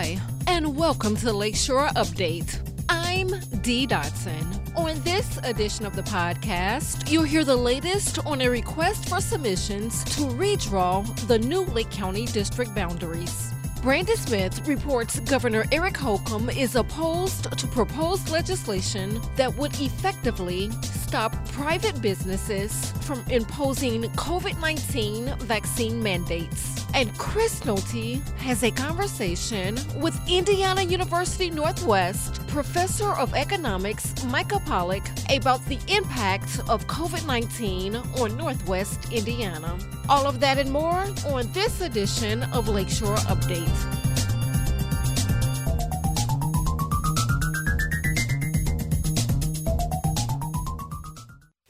Hi, and welcome to Lakeshore Update. I'm Dee Dotson. On this edition of the podcast, you'll hear the latest on a request for submissions to redraw the new Lake County district boundaries. Brandon Smith reports Governor Eric Holcomb is opposed to proposed legislation that would effectively stop private businesses from imposing COVID 19 vaccine mandates. And Chris Nolte has a conversation with Indiana University Northwest professor of economics Micah Pollak about the impact of COVID 19 on Northwest Indiana. All of that and more on this edition of Lakeshore Update.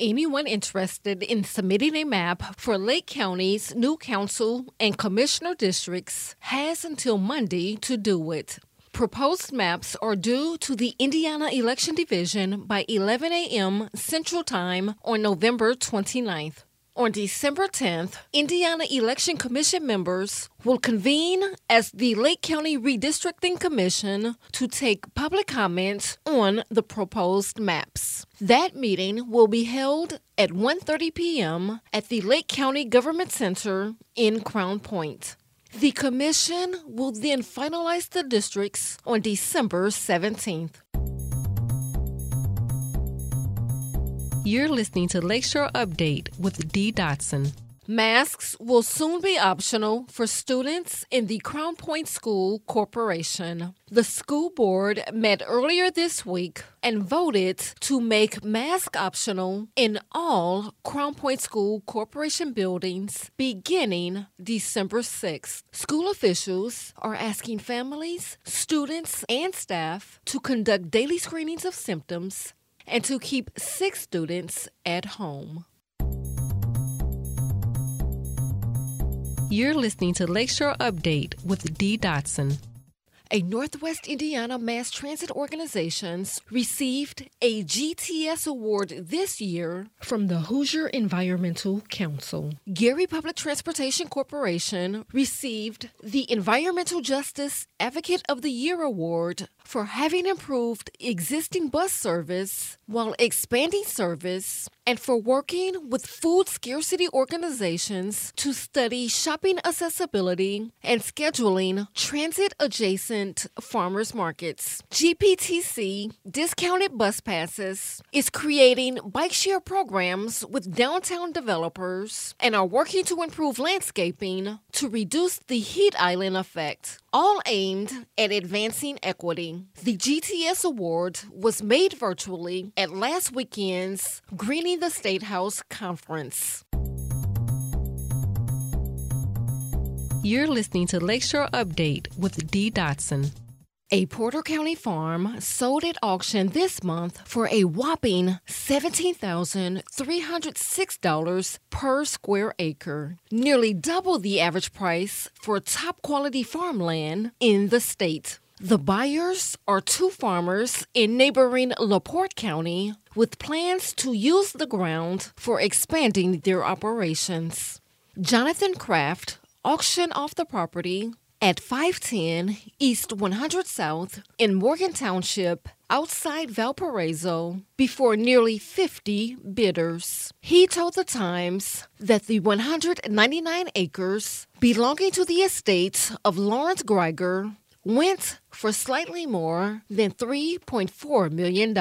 Anyone interested in submitting a map for Lake County's new council and commissioner districts has until Monday to do it. Proposed maps are due to the Indiana Election Division by 11 a.m. Central Time on November 29th. On December 10th, Indiana Election Commission members will convene as the Lake County Redistricting Commission to take public comments on the proposed maps. That meeting will be held at 1:30 p.m. at the Lake County Government Center in Crown Point. The commission will then finalize the districts on December 17th. You're listening to Lakeshore Update with Dee Dotson. Masks will soon be optional for students in the Crown Point School Corporation. The school board met earlier this week and voted to make mask optional in all Crown Point School Corporation buildings beginning December 6th. School officials are asking families, students, and staff to conduct daily screenings of symptoms and to keep sick students at home. You're listening to Lakeshore Update with Dee Dotson. A Northwest Indiana mass transit organizations received a GTS award this year from the Hoosier Environmental Council. Gary Public Transportation Corporation received the Environmental Justice Advocate of the Year award for having improved existing bus service while expanding service and for working with food scarcity organizations to study shopping accessibility and scheduling transit adjacent farmers markets. GPTC Discounted Bus Passes is creating bike share programs with downtown developers and are working to improve landscaping to reduce the heat island effect all aimed at advancing equity. The GTS Award was made virtually at last weekend's Greening the State House conference. You're listening to Lakeshore Update with Dee Dotson. A Porter County farm sold at auction this month for a whopping $17,306 per square acre, nearly double the average price for top quality farmland in the state. The buyers are two farmers in neighboring LaPorte County with plans to use the ground for expanding their operations. Jonathan Kraft auctioned off the property at 510 East 100 South in Morgan Township outside Valparaiso before nearly 50 bidders. He told the Times that the 199 acres belonging to the estate of Lawrence Greiger went for slightly more than $3.4 million.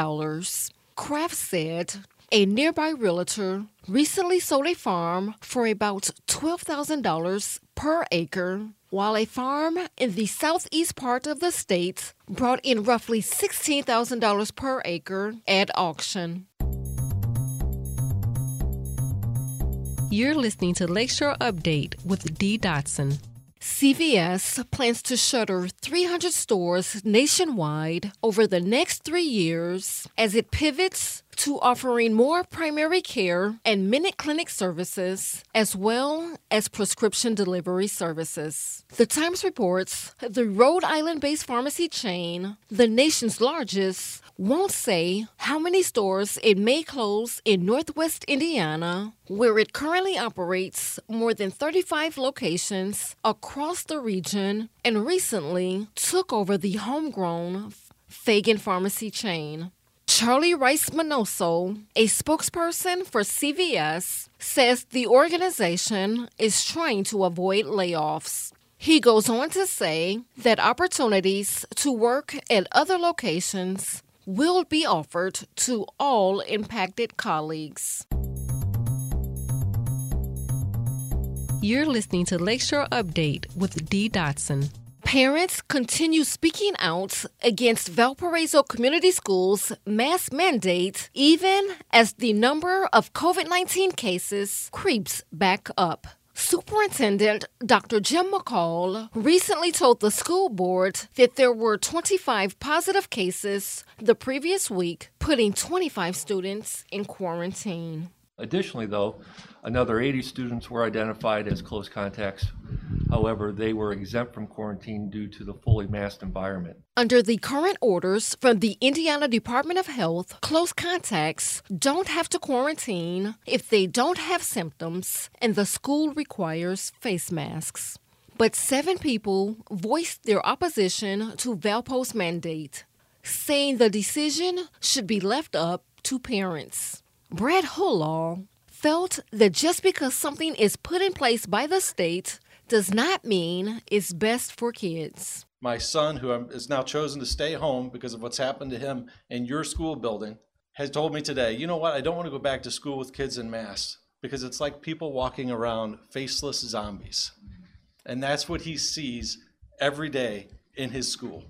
Kraft said a nearby realtor recently sold a farm for about $12,000 per acre, while a farm in the southeast part of the state brought in roughly $16,000 per acre at auction. You're listening to Lakeshore Update with Dee Dotson. CVS plans to shutter 300 stores nationwide over the next three years as it pivots to offering more primary care and minute clinic services, as well as prescription delivery services. The Times reports the Rhode Island based pharmacy chain, the nation's largest, won't say how many stores it may close in Northwest Indiana, where it currently operates more than 35 locations across the region and recently took over the homegrown Fagen Pharmacy chain. Charlie Rice Minoso, a spokesperson for CVS, says the organization is trying to avoid layoffs. He goes on to say that opportunities to work at other locations will be offered to all impacted colleagues. You're listening to Lakeshore Update with Dee Dotson. Parents continue speaking out against Valparaiso Community Schools' mask mandate, even as the number of COVID 19 cases creeps back up. Superintendent Dr. Jim McCall recently told the school board that there were 25 positive cases the previous week, putting 25 students in quarantine. Additionally, though, another 80 students were identified as close contacts. However, they were exempt from quarantine due to the fully masked environment. Under the current orders from the Indiana Department of Health, close contacts don't have to quarantine if they don't have symptoms, and the school requires face masks. But seven people voiced their opposition to Valpo's mandate, saying the decision should be left up to parents. Brad Hullaw felt that just because something is put in place by the state does not mean it's best for kids. My son, who is now chosen to stay home because of what's happened to him in your school building, has told me today, you know what, I don't want to go back to school with kids in masks because it's like people walking around faceless zombies. And that's what he sees every day in his school.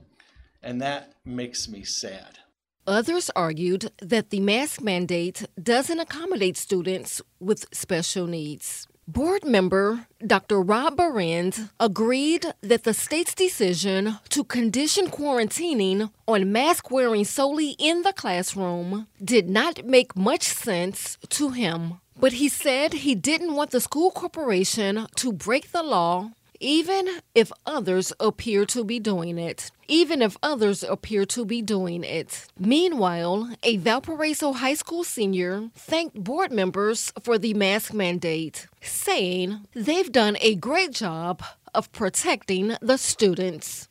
And that makes me sad. Others argued that the mask mandate doesn't accommodate students with special needs. Board member Dr. Rob Berend agreed that the state's decision to condition quarantining on mask wearing solely in the classroom did not make much sense to him. But he said he didn't want the school corporation to break the law even if others appear to be doing it. Even if others appear to be doing it. Meanwhile, a Valparaiso High School senior thanked board members for the mask mandate, saying they've done a great job of protecting the students.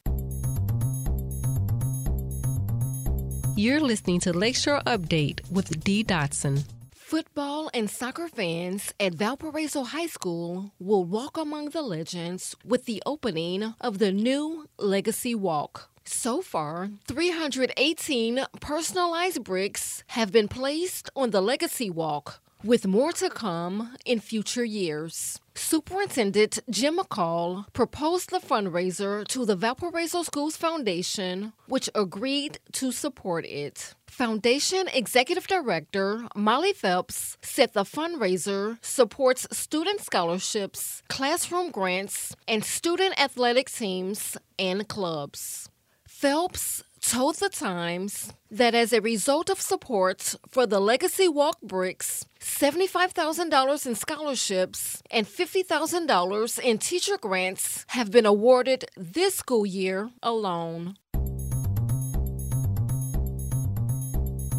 You're listening to Lakeshore Update with Dee Dotson. Football and soccer fans at Valparaiso High School will walk among the legends with the opening of the new Legacy Walk. So far, 318 personalized bricks have been placed on the Legacy Walk, with more to come in future years. Superintendent Jim McCall proposed the fundraiser to the Valparaiso Schools Foundation, which agreed to support it. Foundation Executive Director Molly Phelps said the fundraiser supports student scholarships, classroom grants, and student athletic teams and clubs. Phelps told The Times that as a result of support for the Legacy Walk bricks, $75,000 in scholarships and $50,000 in teacher grants have been awarded this school year alone.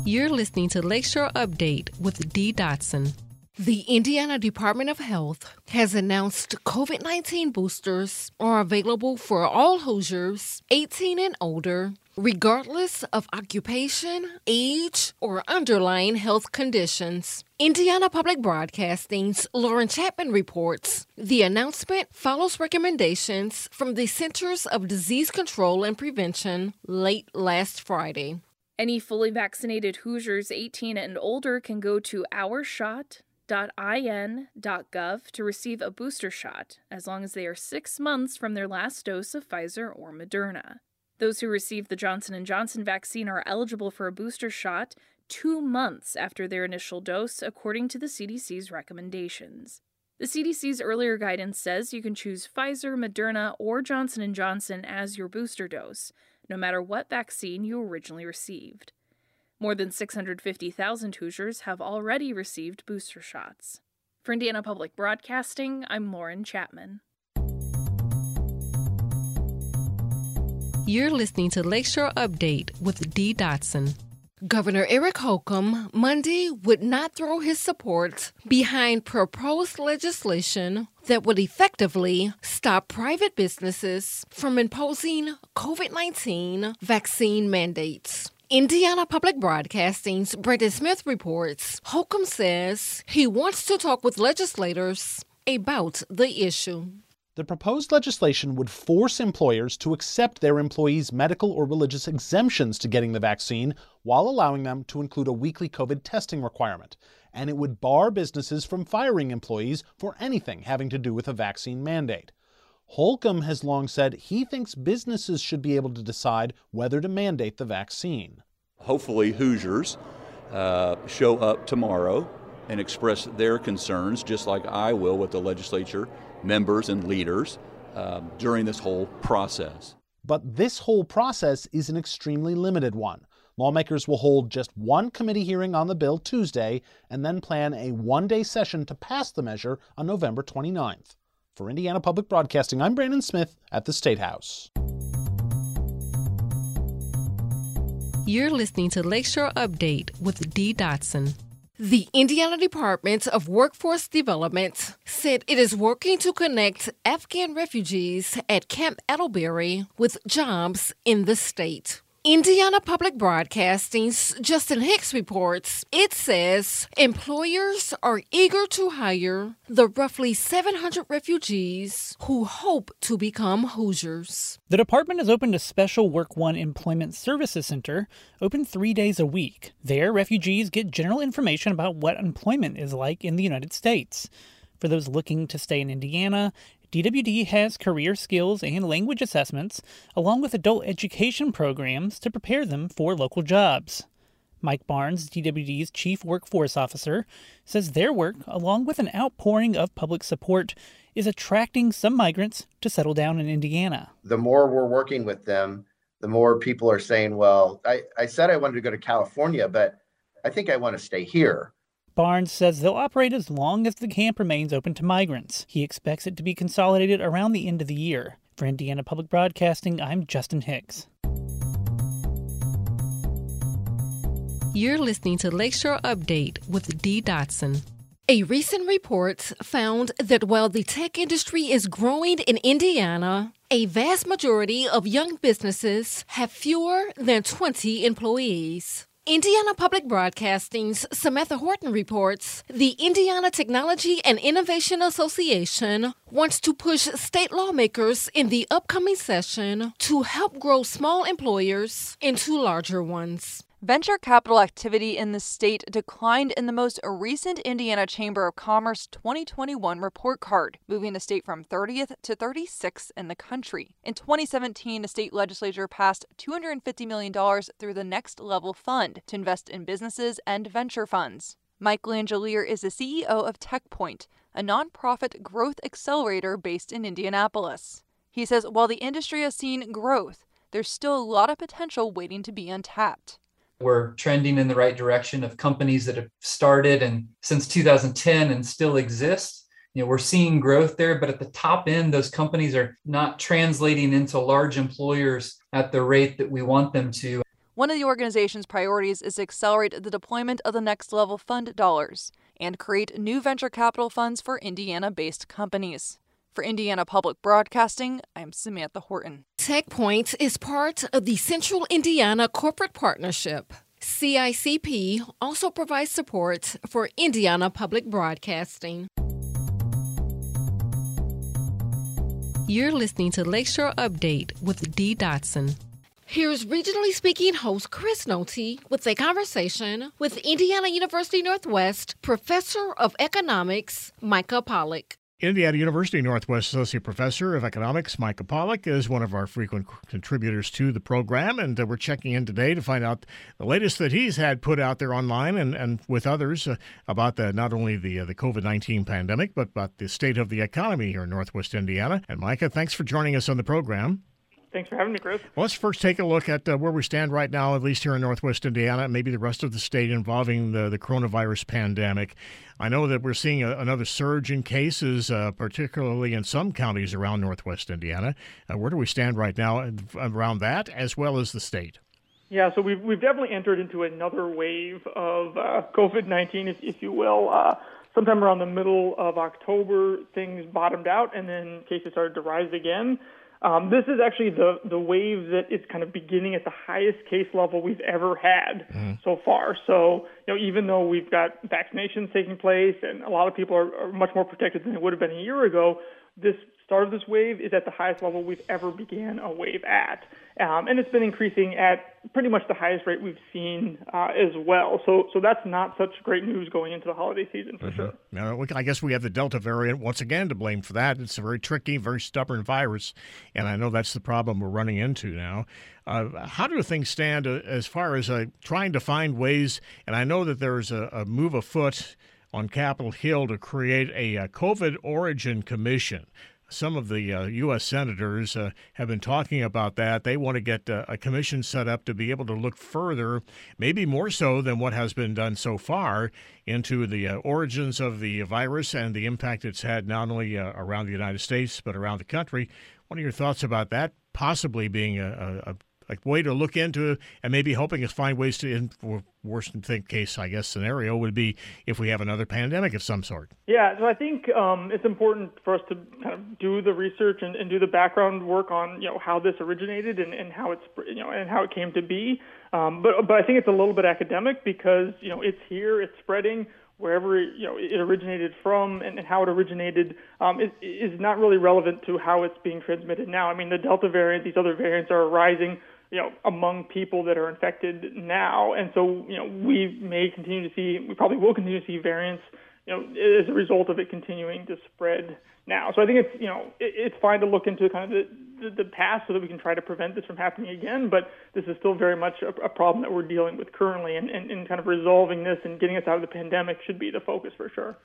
You're listening to Lakeshore Update with Dee Dotson. The Indiana Department of Health has announced COVID 19 boosters are available for all Hoosiers 18 and older, regardless of occupation, age, or underlying health conditions. Indiana Public Broadcasting's Lauren Chapman reports the announcement follows recommendations from the Centers of Disease Control and Prevention late last Friday. Any fully vaccinated Hoosiers 18 and older can go to ourshot.in.gov to receive a booster shot as long as they are 6 months from their last dose of Pfizer or Moderna. Those who received the Johnson & Johnson vaccine are eligible for a booster shot 2 months after their initial dose according to the CDC's recommendations. The CDC's earlier guidance says you can choose Pfizer, Moderna, or Johnson & Johnson as your booster dose no matter what vaccine you originally received. More than 650,000 Hoosiers have already received booster shots. For Indiana Public Broadcasting, I'm Lauren Chapman. You're listening to Lakeshore Update with Dee Dotson. Governor Eric Holcomb Monday would not throw his support behind proposed legislation that would effectively stop private businesses from imposing COVID 19 vaccine mandates. Indiana Public Broadcasting's Brandon Smith reports Holcomb says he wants to talk with legislators about the issue. The proposed legislation would force employers to accept their employees' medical or religious exemptions to getting the vaccine while allowing them to include a weekly COVID testing requirement. And it would bar businesses from firing employees for anything having to do with a vaccine mandate. Holcomb has long said he thinks businesses should be able to decide whether to mandate the vaccine. Hopefully, Hoosiers uh, show up tomorrow and express their concerns, just like I will with the legislature members and leaders uh, during this whole process. But this whole process is an extremely limited one. Lawmakers will hold just one committee hearing on the bill Tuesday and then plan a one day session to pass the measure on November 29th. For Indiana Public Broadcasting, I'm Brandon Smith at the State House. You're listening to Lakeshore Update with Dee Dotson. The Indiana Department of Workforce Development said it is working to connect Afghan refugees at Camp Atterbury with jobs in the state. Indiana Public Broadcasting's Justin Hicks reports it says employers are eager to hire the roughly 700 refugees who hope to become Hoosiers. The department has opened a special Work One Employment Services Center, open three days a week. There, refugees get general information about what employment is like in the United States. For those looking to stay in Indiana, DWD has career skills and language assessments, along with adult education programs to prepare them for local jobs. Mike Barnes, DWD's chief workforce officer, says their work, along with an outpouring of public support, is attracting some migrants to settle down in Indiana. The more we're working with them, the more people are saying, Well, I, I said I wanted to go to California, but I think I want to stay here. Barnes says they'll operate as long as the camp remains open to migrants. He expects it to be consolidated around the end of the year. For Indiana Public Broadcasting, I'm Justin Hicks. You're listening to Lakeshore Update with Dee Dotson. A recent report found that while the tech industry is growing in Indiana, a vast majority of young businesses have fewer than 20 employees. Indiana Public Broadcasting's Samantha Horton reports the Indiana Technology and Innovation Association wants to push state lawmakers in the upcoming session to help grow small employers into larger ones. Venture capital activity in the state declined in the most recent Indiana Chamber of Commerce 2021 report card, moving the state from 30th to 36th in the country. In 2017, the state legislature passed $250 million through the Next Level Fund to invest in businesses and venture funds. Mike Langellier is the CEO of TechPoint, a nonprofit growth accelerator based in Indianapolis. He says while the industry has seen growth, there's still a lot of potential waiting to be untapped we're trending in the right direction of companies that have started and since 2010 and still exist. You know we're seeing growth there but at the top end those companies are not translating into large employers at the rate that we want them to. One of the organization's priorities is to accelerate the deployment of the next level fund dollars and create new venture capital funds for indiana based companies. For Indiana Public Broadcasting, I'm Samantha Horton. TechPoint is part of the Central Indiana Corporate Partnership. CICP also provides support for Indiana Public Broadcasting. You're listening to Lakeshore Update with Dee Dotson. Here's regionally speaking host Chris Nolte with a conversation with Indiana University Northwest Professor of Economics Micah Pollak. Indiana University Northwest Associate Professor of Economics Micah Pollak is one of our frequent contributors to the program, and uh, we're checking in today to find out the latest that he's had put out there online and, and with others uh, about the not only the uh, the COVID nineteen pandemic, but about the state of the economy here in Northwest Indiana. And Micah, thanks for joining us on the program. Thanks for having me, Chris. Well, let's first take a look at uh, where we stand right now, at least here in Northwest Indiana, and maybe the rest of the state involving the, the coronavirus pandemic. I know that we're seeing a, another surge in cases, uh, particularly in some counties around Northwest Indiana. Uh, where do we stand right now around that, as well as the state? Yeah, so we've we've definitely entered into another wave of uh, COVID nineteen, if, if you will. Uh, sometime around the middle of October, things bottomed out, and then cases started to rise again. Um, this is actually the the wave that is kind of beginning at the highest case level we've ever had mm. so far. So, you know, even though we've got vaccinations taking place and a lot of people are, are much more protected than they would have been a year ago, this start of this wave is at the highest level we've ever began a wave at. Um, and it's been increasing at pretty much the highest rate we've seen uh, as well. So, so that's not such great news going into the holiday season for mm-hmm. sure. Now, I guess we have the Delta variant once again to blame for that. It's a very tricky, very stubborn virus, and I know that's the problem we're running into now. Uh, how do things stand uh, as far as uh, trying to find ways? And I know that there's a, a move afoot on Capitol Hill to create a, a COVID origin commission some of the uh, U.S. senators uh, have been talking about that. They want to get uh, a commission set up to be able to look further, maybe more so than what has been done so far, into the uh, origins of the virus and the impact it's had not only uh, around the United States but around the country. What are your thoughts about that possibly being a, a, like way to look into and maybe helping us find ways to in worst case I guess scenario would be if we have another pandemic of some sort. Yeah, so I think um, it's important for us to kind of do the research and, and, do the background work on you know how this originated and, and how it's you know and how it came to be. Um, but but I think it's a little bit academic because you know it's here, it's spreading wherever it, you know it originated from and, and how it originated um, is, is not really relevant to how it's being transmitted now. I mean, the Delta variant, these other variants are arising you know, among people that are infected now. And so, you know, we may continue to see, we probably will continue to see variants, you know, as a result of it continuing to spread now. So I think it's, you know, it, it's fine to look into kind of the, the, the, past so that we can try to prevent this from happening again. But this is still very much a, a problem that we're dealing with currently, and, and, and kind of resolving this and getting us out of the pandemic should be the focus for sure.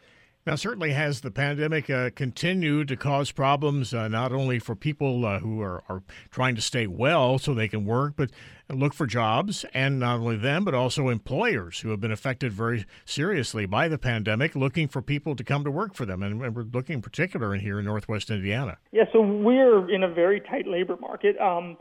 Now, certainly has the pandemic uh, continued to cause problems uh, not only for people uh, who are, are trying to stay well so they can work, but look for jobs, and not only them, but also employers who have been affected very seriously by the pandemic, looking for people to come to work for them. And we're looking in particular in here in Northwest Indiana. Yeah, so we're in a very tight labor market. Um,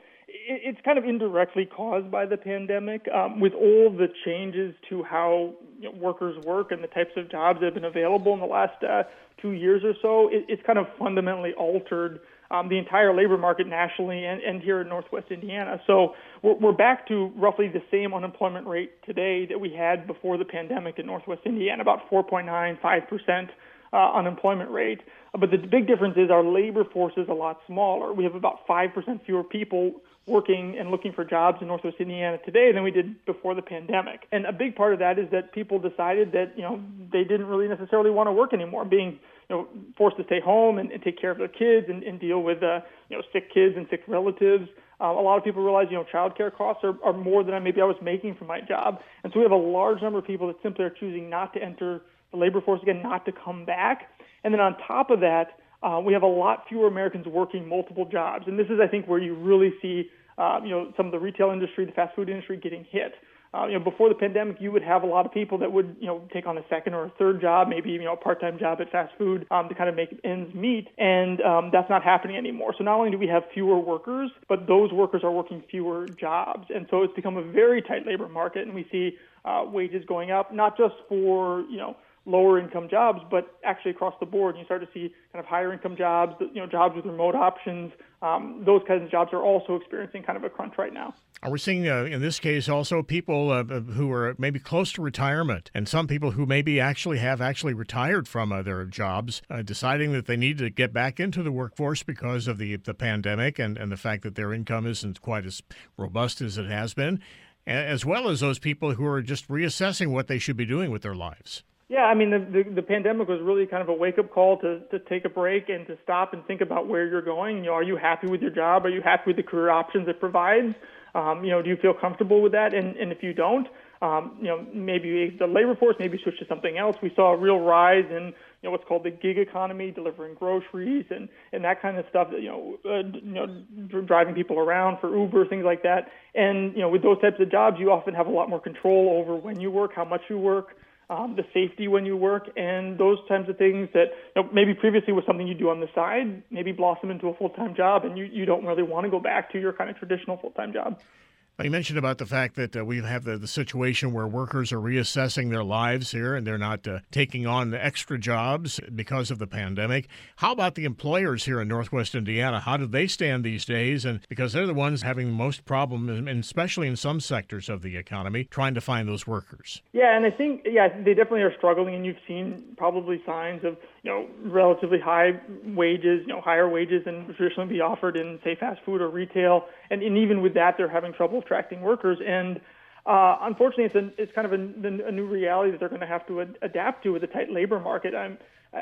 it's kind of indirectly caused by the pandemic. Um, with all the changes to how you know, workers work and the types of jobs that have been available in the last uh, two years or so, it, it's kind of fundamentally altered um, the entire labor market nationally and, and here in Northwest Indiana. So we're, we're back to roughly the same unemployment rate today that we had before the pandemic in Northwest Indiana, about 4.95 percent uh, unemployment rate. But the big difference is our labor force is a lot smaller. We have about 5% fewer people working and looking for jobs in Northwest Indiana today than we did before the pandemic. And a big part of that is that people decided that, you know, they didn't really necessarily want to work anymore, being, you know, forced to stay home and, and take care of their kids and, and deal with, uh, you know, sick kids and sick relatives. Uh, a lot of people realize, you know, childcare costs are, are more than maybe I was making for my job. And so we have a large number of people that simply are choosing not to enter the labor force again, not to come back. And then on top of that, uh, we have a lot fewer Americans working multiple jobs. And this is, I think, where you really see, uh, you know, some of the retail industry, the fast food industry getting hit. Uh, you know, before the pandemic, you would have a lot of people that would, you know, take on a second or a third job, maybe you know a part-time job at fast food um, to kind of make ends meet, and um, that's not happening anymore. So not only do we have fewer workers, but those workers are working fewer jobs, and so it's become a very tight labor market, and we see uh, wages going up, not just for you know lower income jobs, but actually across the board, you start to see kind of higher income jobs, you know, jobs with remote options. Um, those kinds of jobs are also experiencing kind of a crunch right now. Are we seeing uh, in this case also people uh, who are maybe close to retirement, and some people who maybe actually have actually retired from uh, their jobs, deciding that they need to get back into the workforce because of the the pandemic and, and the fact that their income isn't quite as robust as it has been, as well as those people who are just reassessing what they should be doing with their lives. Yeah, I mean, the, the, the pandemic was really kind of a wake up call to, to take a break and to stop and think about where you're going. You know, are you happy with your job? Are you happy with the career options it provides? Um, you know, do you feel comfortable with that? And, and if you don't, um, you know, maybe the labor force, maybe switch to something else. We saw a real rise in you know what's called the gig economy, delivering groceries and and that kind of stuff. You know, uh, you know, driving people around for Uber, things like that. And you know, with those types of jobs, you often have a lot more control over when you work, how much you work. Um, the safety when you work, and those types of things that you know, maybe previously was something you do on the side, maybe blossom into a full time job, and you, you don't really want to go back to your kind of traditional full time job. You mentioned about the fact that uh, we have the, the situation where workers are reassessing their lives here and they're not uh, taking on extra jobs because of the pandemic. How about the employers here in Northwest Indiana? How do they stand these days? And because they're the ones having the most problem, and especially in some sectors of the economy, trying to find those workers. Yeah, and I think yeah they definitely are struggling, and you've seen probably signs of you know relatively high wages, you know higher wages than traditionally be offered in say fast food or retail, and, and even with that they're having trouble attracting workers. And uh, unfortunately, it's a, it's kind of a, a new reality that they're going to have to ad- adapt to with a tight labor market. I'm,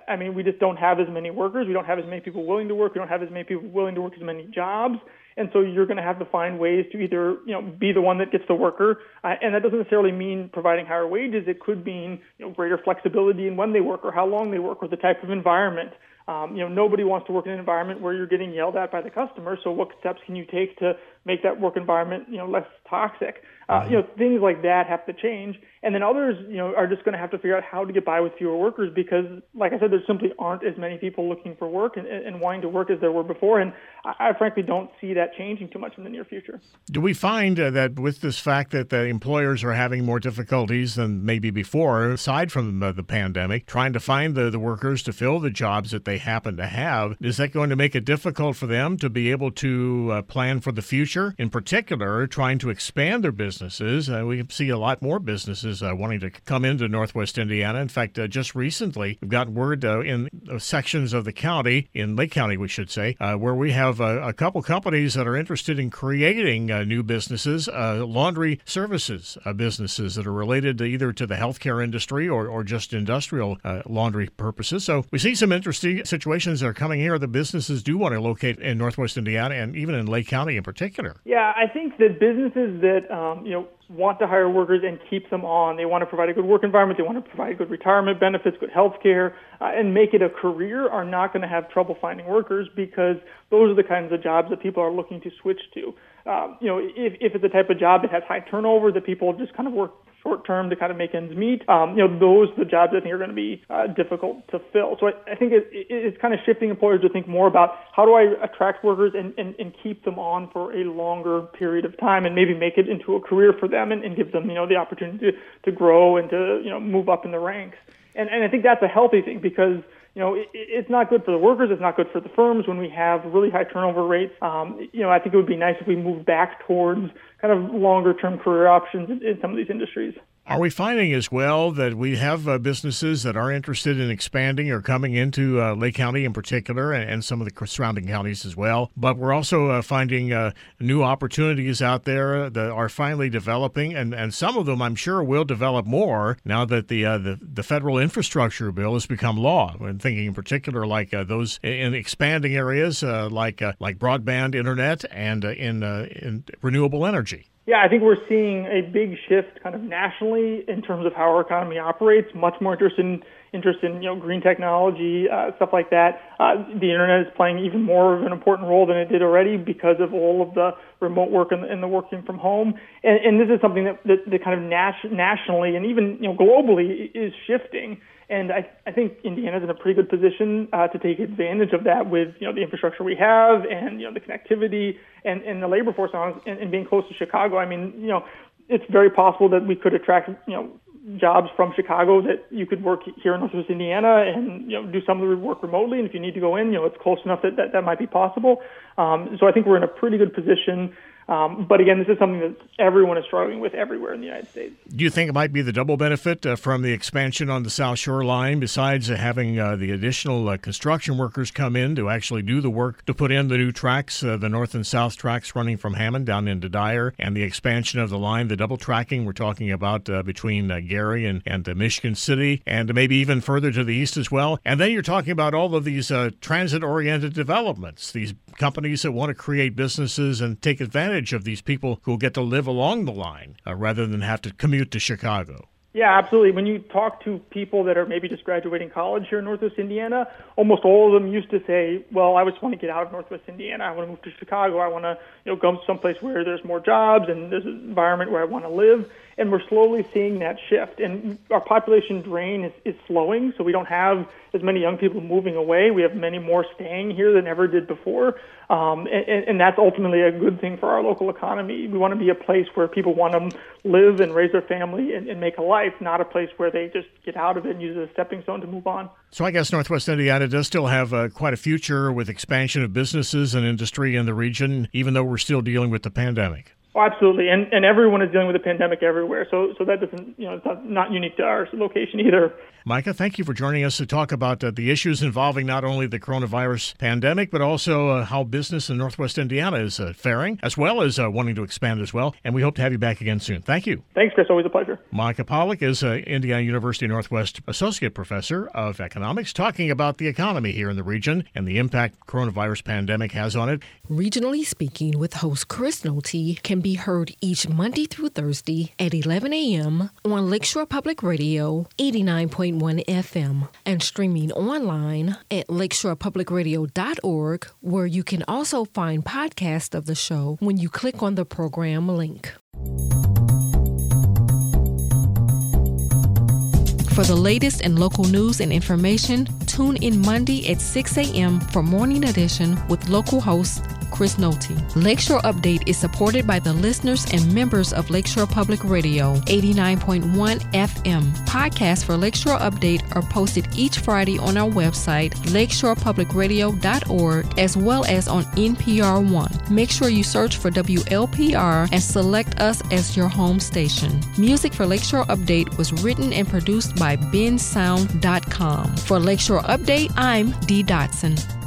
I mean, we just don't have as many workers. We don't have as many people willing to work. We don't have as many people willing to work as many jobs. And so you're going to have to find ways to either, you know, be the one that gets the worker, uh, and that doesn't necessarily mean providing higher wages. It could mean, you know, greater flexibility in when they work or how long they work or the type of environment. Um, you know, nobody wants to work in an environment where you're getting yelled at by the customer. So what steps can you take to make that work environment, you know, less toxic? Uh, you know, things like that have to change. And then others, you know, are just going to have to figure out how to get by with fewer workers because, like I said, there simply aren't as many people looking for work and, and wanting to work as there were before. And I, I frankly don't see that changing too much in the near future. Do we find uh, that with this fact that the employers are having more difficulties than maybe before, aside from uh, the pandemic, trying to find the, the workers to fill the jobs that they happen to have, is that going to make it difficult for them to be able to uh, plan for the future? In particular, trying to expand their businesses. Uh, we see a lot more businesses uh, wanting to come into Northwest Indiana. In fact, uh, just recently, we've gotten word uh, in uh, sections of the county, in Lake County, we should say, uh, where we have a couple companies that are interested in creating new businesses, laundry services businesses that are related to either to the healthcare industry or, or just industrial laundry purposes. So we see some interesting situations that are coming here. The businesses do want to locate in Northwest Indiana and even in Lake County in particular. Yeah, I think that businesses that um, you know want to hire workers and keep them on, they want to provide a good work environment, they want to provide good retirement benefits, good health care, uh, and make it a career, are not going to have trouble finding workers because those are the kinds of jobs that people are looking to switch to. Um, you know, if, if it's a type of job that has high turnover, that people just kind of work short term to kind of make ends meet. Um, you know, those are the jobs I think are going to be uh, difficult to fill. So I, I think it, it, it's kind of shifting employers to think more about how do I attract workers and, and, and keep them on for a longer period of time and maybe make it into a career for them and, and give them, you know, the opportunity to, to grow and to, you know, move up in the ranks. And, and I think that's a healthy thing because you know, it, it's not good for the workers. It's not good for the firms when we have really high turnover rates. Um, you know, I think it would be nice if we move back towards kind of longer term career options in, in some of these industries. Are we finding as well that we have uh, businesses that are interested in expanding or coming into uh, Lake County in particular and, and, some of the surrounding counties as well? But we're also uh, finding uh, new opportunities out there that are finally developing, and, and some of them I'm sure will develop more now that the uh, the, the, federal infrastructure bill has become law. I'm thinking in particular like uh, those in expanding areas like like broadband internet and in, in renewable energy. Yeah, I think we're seeing a big shift kind of nationally in terms of how our economy operates. Much more interest in interest in you know green technology, uh, stuff like that. Uh, the internet is playing even more of an important role than it did already because of all of the remote work and, and the working from home. And, and this is something that, that, that kind of nas- nationally and even you know globally is shifting. And I, I think Indiana's in a pretty good position uh, to take advantage of that with you know the infrastructure we have and you know the connectivity and, and the labor force and, and being close to Chicago. I mean, you know, it's very possible that we could attract you know jobs from Chicago that you could work here in Northwest Indiana and you know do some of the work remotely. And if you need to go in, you know, it's close enough that that, that might be possible. Um, so I think we're in a pretty good position um, but again, this is something that everyone is struggling with everywhere in the United States. Do you think it might be the double benefit uh, from the expansion on the South Shore line, besides uh, having uh, the additional uh, construction workers come in to actually do the work to put in the new tracks, uh, the north and south tracks running from Hammond down into Dyer, and the expansion of the line, the double tracking we're talking about uh, between Gary and, and Michigan City, and maybe even further to the east as well? And then you're talking about all of these transit oriented developments, these companies that want to create businesses and take advantage advantage of these people who will get to live along the line uh, rather than have to commute to Chicago. Yeah, absolutely. When you talk to people that are maybe just graduating college here in Northwest Indiana, almost all of them used to say, "Well, I just want to get out of Northwest Indiana. I want to move to Chicago. I want to, you know, go someplace where there's more jobs and there's an environment where I want to live." And we're slowly seeing that shift. And our population drain is, is slowing, so we don't have as many young people moving away. We have many more staying here than ever did before. Um, and, and that's ultimately a good thing for our local economy. We want to be a place where people want to live and raise their family and, and make a life, not a place where they just get out of it and use it as a stepping stone to move on. So I guess Northwest Indiana does still have uh, quite a future with expansion of businesses and industry in the region, even though we're still dealing with the pandemic. Oh, absolutely, and and everyone is dealing with a pandemic everywhere. So so that doesn't you know it's not, not unique to our location either. Micah, thank you for joining us to talk about uh, the issues involving not only the coronavirus pandemic, but also uh, how business in Northwest Indiana is uh, faring, as well as uh, wanting to expand as well. And we hope to have you back again soon. Thank you. Thanks, Chris. Always a pleasure. Micah Pollak is uh, Indiana University Northwest Associate Professor of Economics, talking about the economy here in the region and the impact coronavirus pandemic has on it. Regionally Speaking with host Chris Nolte can be heard each Monday through Thursday at 11 a.m. on Lakeshore Public Radio 89.1 FM and streaming online at lakeshorepublicradio.org, where you can also find podcasts of the show when you click on the program link. For the latest in local news and information, tune in Monday at 6 a.m. for Morning Edition with local host Chris Nolte. Lakeshore Update is supported by the listeners and members of Lakeshore Public Radio 89.1 FM. Podcasts for Lakeshore Update are posted each Friday on our website, lakeshorepublicradio.org, as well as on NPR One. Make sure you search for WLPR and select us as your home station. Music for Lakeshore Update was written and produced by bensound.com. For Lakeshore Update, I'm Dee Dotson.